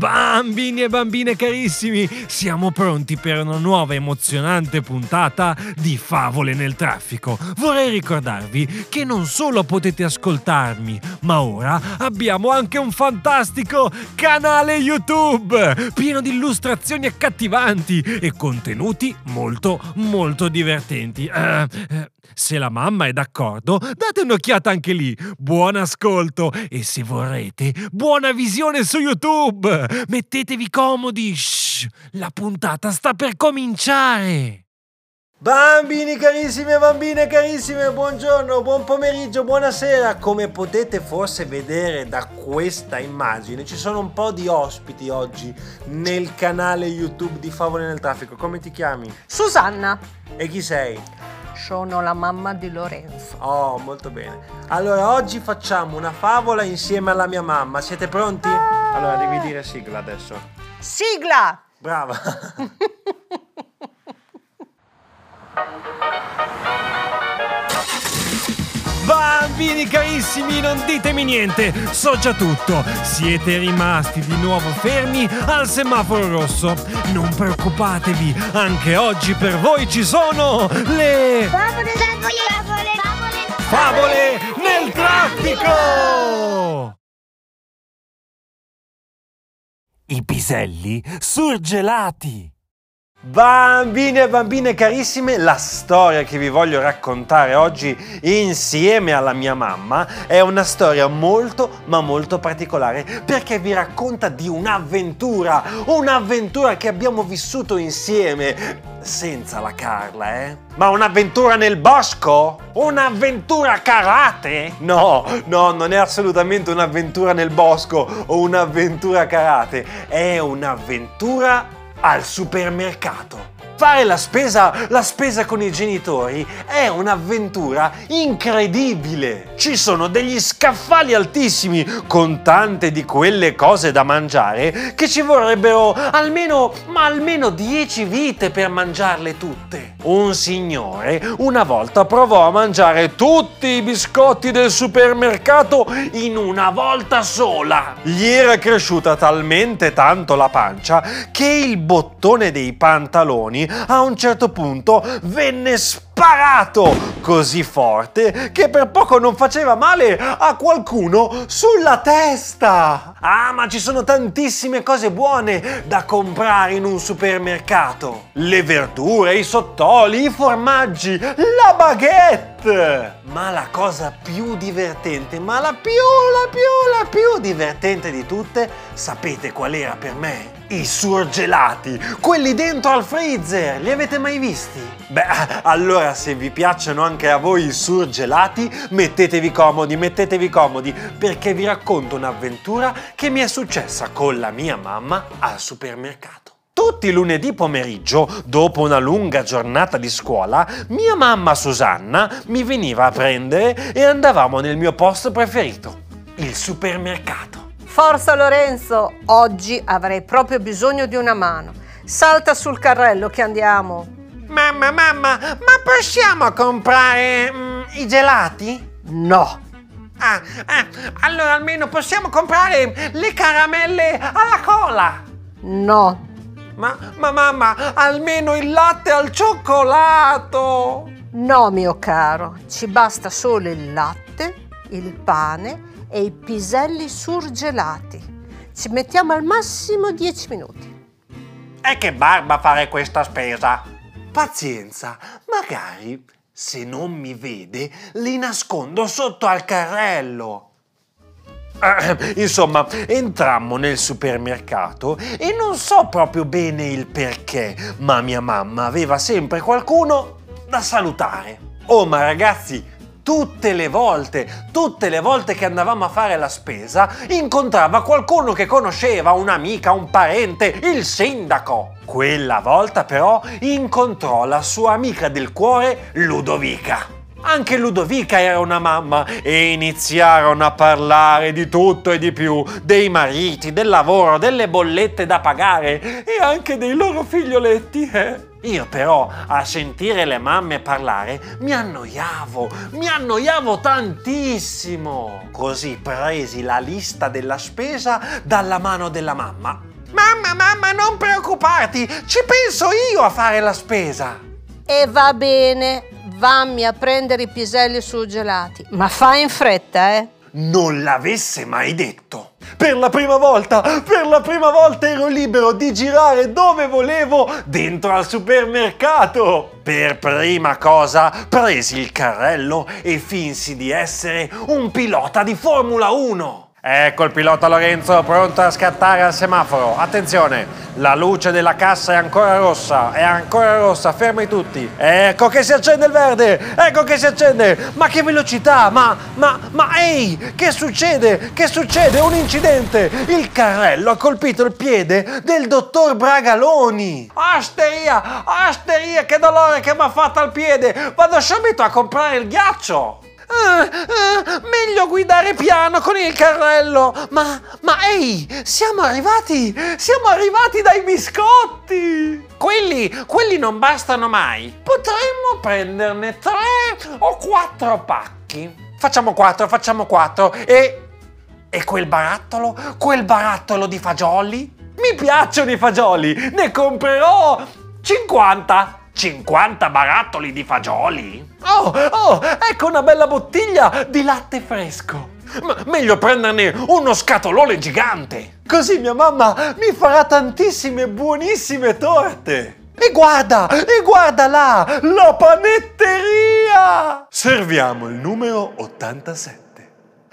Bambini e bambine carissimi, siamo pronti per una nuova emozionante puntata di Favole nel traffico. Vorrei ricordarvi che non solo potete ascoltarmi, ma ora abbiamo anche un fantastico canale YouTube pieno di illustrazioni accattivanti e contenuti molto molto divertenti. Eh, eh, se la mamma è d'accordo, date un'occhiata anche lì. Buon ascolto e se vorrete, buona visione su YouTube. Mettetevi comodi. Shh, la puntata sta per cominciare. Bambini carissimi e bambine carissime, buongiorno, buon pomeriggio, buonasera. Come potete forse vedere da questa immagine, ci sono un po' di ospiti oggi nel canale YouTube di Favole nel Traffico. Come ti chiami? Susanna, E chi sei? Sono la mamma di Lorenzo. Oh, molto bene. Allora, oggi facciamo una favola insieme alla mia mamma. Siete pronti? Allora, devi dire sigla adesso. Sigla! Brava. Bambini carissimi, non ditemi niente, so già tutto. Siete rimasti di nuovo fermi al semaforo rosso. Non preoccupatevi, anche oggi per voi ci sono le Favole, favole, favole, favole, nel traffico! I piselli surgelati. Bambini e bambine carissime, la storia che vi voglio raccontare oggi insieme alla mia mamma è una storia molto ma molto particolare perché vi racconta di un'avventura, un'avventura che abbiamo vissuto insieme senza la Carla, eh? Ma un'avventura nel bosco? Un'avventura karate? No, no, non è assolutamente un'avventura nel bosco o un'avventura karate, è un'avventura al supermercato. Fare la spesa, la spesa con i genitori è un'avventura incredibile. Ci sono degli scaffali altissimi con tante di quelle cose da mangiare che ci vorrebbero almeno, ma almeno 10 vite per mangiarle tutte. Un signore una volta provò a mangiare tutti i biscotti del supermercato in una volta sola. Gli era cresciuta talmente tanto la pancia che il bottone dei pantaloni a un certo punto venne sparato così forte che per poco non faceva male a qualcuno sulla testa. Ah, ma ci sono tantissime cose buone da comprare in un supermercato. Le verdure, i sottoli, i formaggi, la baguette. Ma la cosa più divertente, ma la più, la più, la più divertente di tutte, sapete qual era per me? I surgelati, quelli dentro al freezer, li avete mai visti? Beh, allora se vi piacciono anche a voi i surgelati, mettetevi comodi, mettetevi comodi, perché vi racconto un'avventura che mi è successa con la mia mamma al supermercato. Tutti i lunedì pomeriggio, dopo una lunga giornata di scuola, mia mamma Susanna mi veniva a prendere e andavamo nel mio posto preferito, il supermercato. Forza Lorenzo, oggi avrei proprio bisogno di una mano. Salta sul carrello che andiamo. Mamma, mamma, ma possiamo comprare mm, i gelati? No, Ah, ah, allora almeno possiamo comprare le caramelle alla cola. no, Ma, ma mamma, almeno il latte al cioccolato. no mio caro. Ci basta solo il latte, il pane e i piselli surgelati. Ci mettiamo al massimo 10 minuti. E che barba fare questa spesa. Pazienza, magari se non mi vede li nascondo sotto al carrello. Eh, Insomma, entrammo nel supermercato e non so proprio bene il perché, ma mia mamma aveva sempre qualcuno da salutare. Oh, ma ragazzi, tutte le volte, tutte le volte che andavamo a fare la spesa, incontrava qualcuno che conosceva, un'amica, un parente, il sindaco. Quella volta però incontrò la sua amica del cuore, Ludovica. Anche Ludovica era una mamma e iniziarono a parlare di tutto e di più, dei mariti, del lavoro, delle bollette da pagare e anche dei loro figlioletti. eh. Io però a sentire le mamme parlare mi annoiavo, mi annoiavo tantissimo. Così presi la lista della spesa dalla mano della mamma Mamma, mamma, non preoccuparti, ci penso io a fare la spesa. E va bene, vammi a prendere i piselli surgelati. Ma fai in fretta, eh? Non l'avesse mai detto. Per la prima volta, per la prima volta ero libero di girare dove volevo dentro al supermercato. Per prima cosa presi il carrello e finsi di essere un pilota di Formula 1. Ecco il pilota Lorenzo pronto a scattare al semaforo. Attenzione, la luce della cassa è ancora rossa, è ancora rossa, fermi tutti. Ecco che si accende il verde, ecco che si accende. Ma che velocità, ma, ma, ma, ehi, che succede? Che succede? Un incidente. Il carrello ha colpito il piede del dottor Bragaloni. Asteria, asteria, che dolore che mi ha fatto al piede. Vado subito a comprare il ghiaccio. Ah, ah, meglio guidare piano con il carrello. Ma, ma ehi, siamo arrivati, siamo arrivati dai biscotti. Quelli, quelli non bastano mai. Potremmo prenderne tre o quattro pacchi. Facciamo quattro, facciamo quattro. E, e quel barattolo, quel barattolo di fagioli? Mi piacciono i fagioli, ne comprerò 50. 50 barattoli di fagioli? Oh, oh, ecco una bella bottiglia di latte fresco. Ma meglio prenderne uno scatolone gigante. Così mia mamma mi farà tantissime buonissime torte. E guarda, e guarda là, la panetteria! Serviamo il numero 87.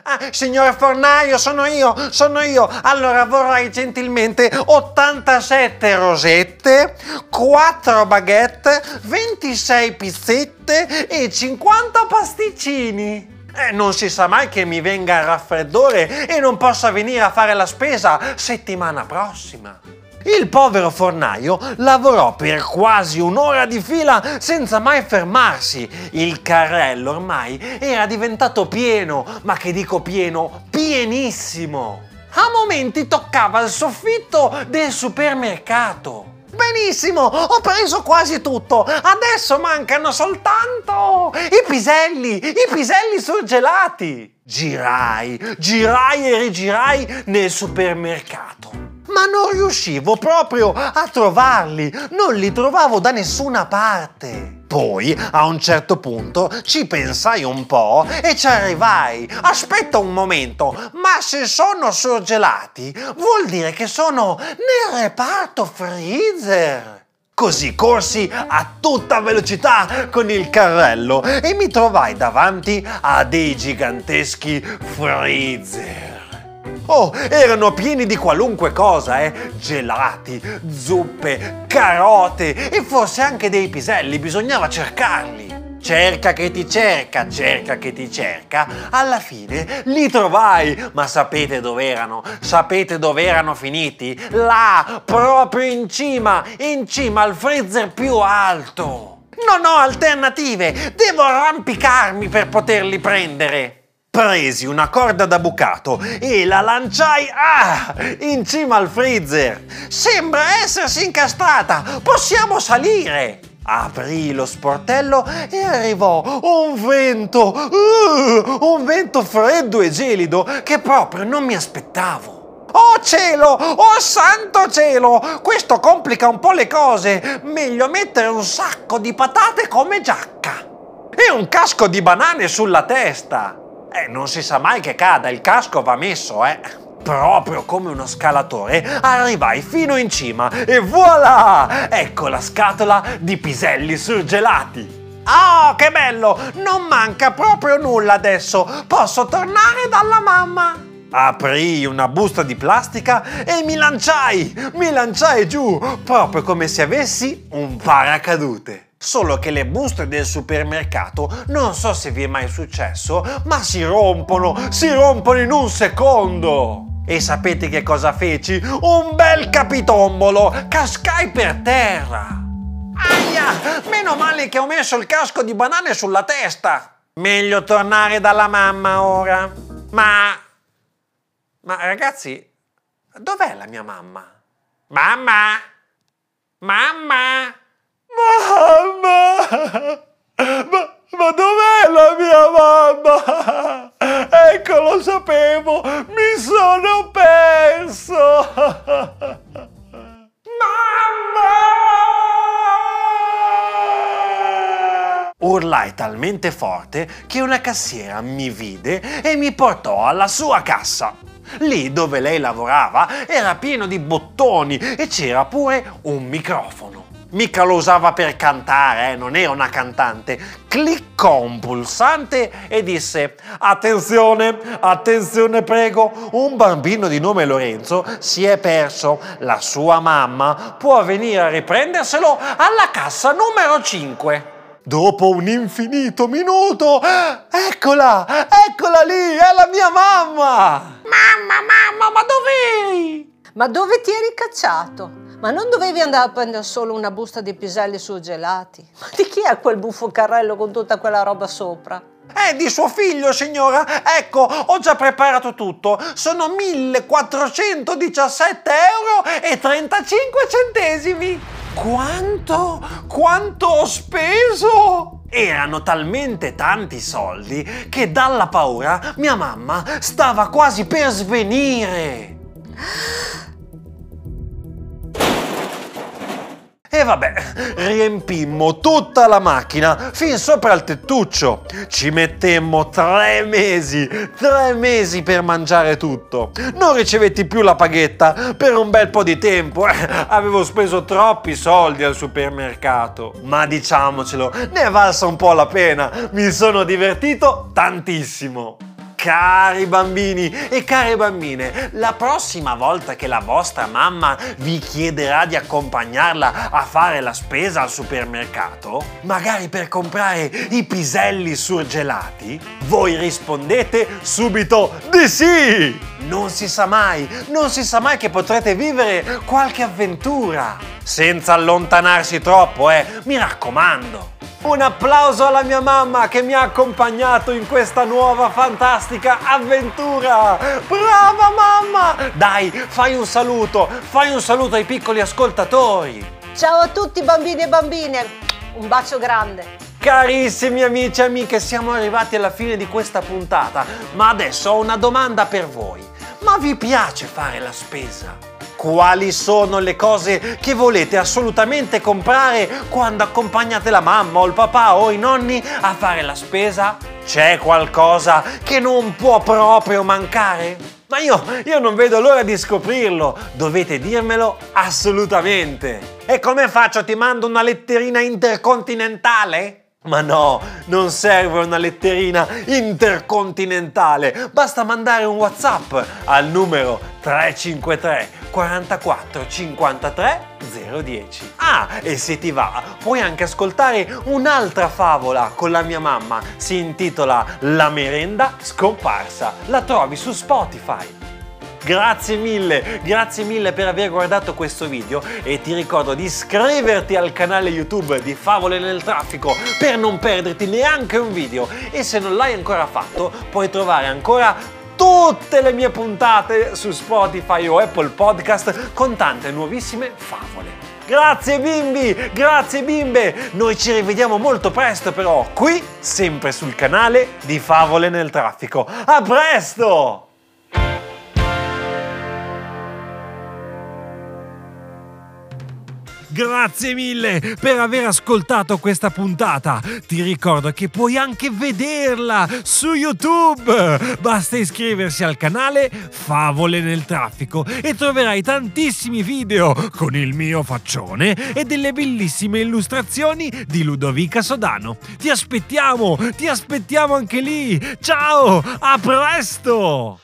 Ah, signore fornaio, sono io, sono io. Allora vorrei gentilmente 87 rosette, 4 baguette, 26 pizzette e 50 pasticcini. Eh, non si sa mai che mi venga il raffreddore e non possa venire a fare la spesa settimana prossima. Il povero fornaio lavorò per quasi un'ora di fila senza mai fermarsi. Il carrello ormai era diventato pieno, ma che dico pieno, pienissimo. A momenti toccava il soffitto del supermercato. Benissimo, ho preso quasi tutto. Adesso mancano soltanto i piselli, i piselli surgelati. Girai, girai e rigirai nel supermercato ma non riuscivo proprio a trovarli, non li trovavo da nessuna parte. Poi, a un certo punto, ci pensai un po' e ci arrivai. Aspetta un momento, ma se sono surgelati, vuol dire che sono nel reparto freezer. Così corsi a tutta velocità con il carrello e mi trovai davanti a dei giganteschi freezer. Oh, erano pieni di qualunque cosa, eh? Gelati, zuppe, carote e forse anche dei piselli, bisognava cercarli. Cerca che ti cerca, cerca che ti cerca, alla fine li trovai, ma sapete dove erano? Sapete dove erano finiti? Là, proprio in cima, in cima al freezer più alto. Non ho alternative, devo arrampicarmi per poterli prendere. Presi una corda da bucato e la lanciai ah, in cima al freezer. Sembra essersi incastrata. Possiamo salire. Aprì lo sportello e arrivò un vento, uh, un vento freddo e gelido che proprio non mi aspettavo. Oh cielo, oh santo cielo, questo complica un po' le cose. Meglio mettere un sacco di patate come giacca e un casco di banane sulla testa. Eh, non si sa mai che cada, il casco va messo, eh. Proprio come uno scalatore arrivai fino in cima e voilà! Ecco la scatola di piselli surgelati. Oh, che bello! Non manca proprio nulla adesso. Posso tornare dalla mamma. Aprii una busta di plastica e mi lanciai, mi lanciai giù, proprio come se avessi un paracadute. Solo che le buste del supermercato, non so se vi è mai successo, ma si rompono, si rompono in un secondo. E sapete che cosa feci? Un bel capitombolo! Cascai per terra! Aia! Meno male che ho messo il casco di banane sulla testa! Meglio tornare dalla mamma ora. Ma... Ma ragazzi, dov'è la mia mamma? Mamma! Mamma! Mamma! Ma, ma dov'è la mia mamma? Ecco, lo sapevo, mi sono perso! Mamma! Urlai talmente forte che una cassiera mi vide e mi portò alla sua cassa. Lì dove lei lavorava era pieno di bottoni e c'era pure un microfono. Mica lo usava per cantare, eh, non era una cantante. Cliccò un pulsante e disse: Attenzione, attenzione, prego, un bambino di nome Lorenzo si è perso. La sua mamma può venire a riprenderselo alla cassa numero 5. Dopo un infinito minuto, eccola, eccola lì, è la mia mamma! Mamma, mamma, ma dov'eri? Ma dove ti eri cacciato? Ma non dovevi andare a prendere solo una busta di piselli surgelati? Ma di chi è quel buffo carrello con tutta quella roba sopra? È di suo figlio, signora. Ecco, ho già preparato tutto. Sono 1417 euro e 35 centesimi. Quanto? Quanto ho speso? Erano talmente tanti soldi che dalla paura mia mamma stava quasi per svenire. vabbè, riempimmo tutta la macchina fin sopra il tettuccio. Ci mettemmo tre mesi, tre mesi per mangiare tutto. Non ricevetti più la paghetta per un bel po' di tempo. Eh, avevo speso troppi soldi al supermercato. Ma diciamocelo, ne è valsa un po' la pena. Mi sono divertito tantissimo. Cari bambini e care bambine, la prossima volta che la vostra mamma vi chiederà di accompagnarla a fare la spesa al supermercato, magari per comprare i piselli surgelati, voi rispondete subito di sì! Non si sa mai, non si sa mai che potrete vivere qualche avventura, senza allontanarsi troppo, eh, mi raccomando. Un applauso alla mia mamma che mi ha accompagnato in questa nuova fantastica avventura! Brava mamma! Dai, fai un saluto, fai un saluto ai piccoli ascoltatori! Ciao a tutti bambini e bambine, un bacio grande. Carissimi amici e amiche, siamo arrivati alla fine di questa puntata, ma adesso ho una domanda per voi. Ma vi piace fare la spesa? Quali sono le cose che volete assolutamente comprare quando accompagnate la mamma o il papà o i nonni a fare la spesa? C'è qualcosa che non può proprio mancare? Ma io, io non vedo l'ora di scoprirlo, dovete dirmelo assolutamente. E come faccio? Ti mando una letterina intercontinentale? Ma no, non serve una letterina intercontinentale, basta mandare un WhatsApp al numero 353 44 53 010. Ah, e se ti va, puoi anche ascoltare un'altra favola con la mia mamma, si intitola La merenda scomparsa, la trovi su Spotify. Grazie mille, grazie mille per aver guardato questo video e ti ricordo di iscriverti al canale YouTube di Favole nel Traffico per non perderti neanche un video e se non l'hai ancora fatto puoi trovare ancora tutte le mie puntate su Spotify o Apple Podcast con tante nuovissime favole. Grazie bimbi, grazie bimbe, noi ci rivediamo molto presto però qui, sempre sul canale di Favole nel Traffico. A presto! Grazie mille per aver ascoltato questa puntata. Ti ricordo che puoi anche vederla su YouTube. Basta iscriversi al canale Favole nel traffico e troverai tantissimi video con il mio faccione e delle bellissime illustrazioni di Ludovica Sodano. Ti aspettiamo, ti aspettiamo anche lì. Ciao, a presto!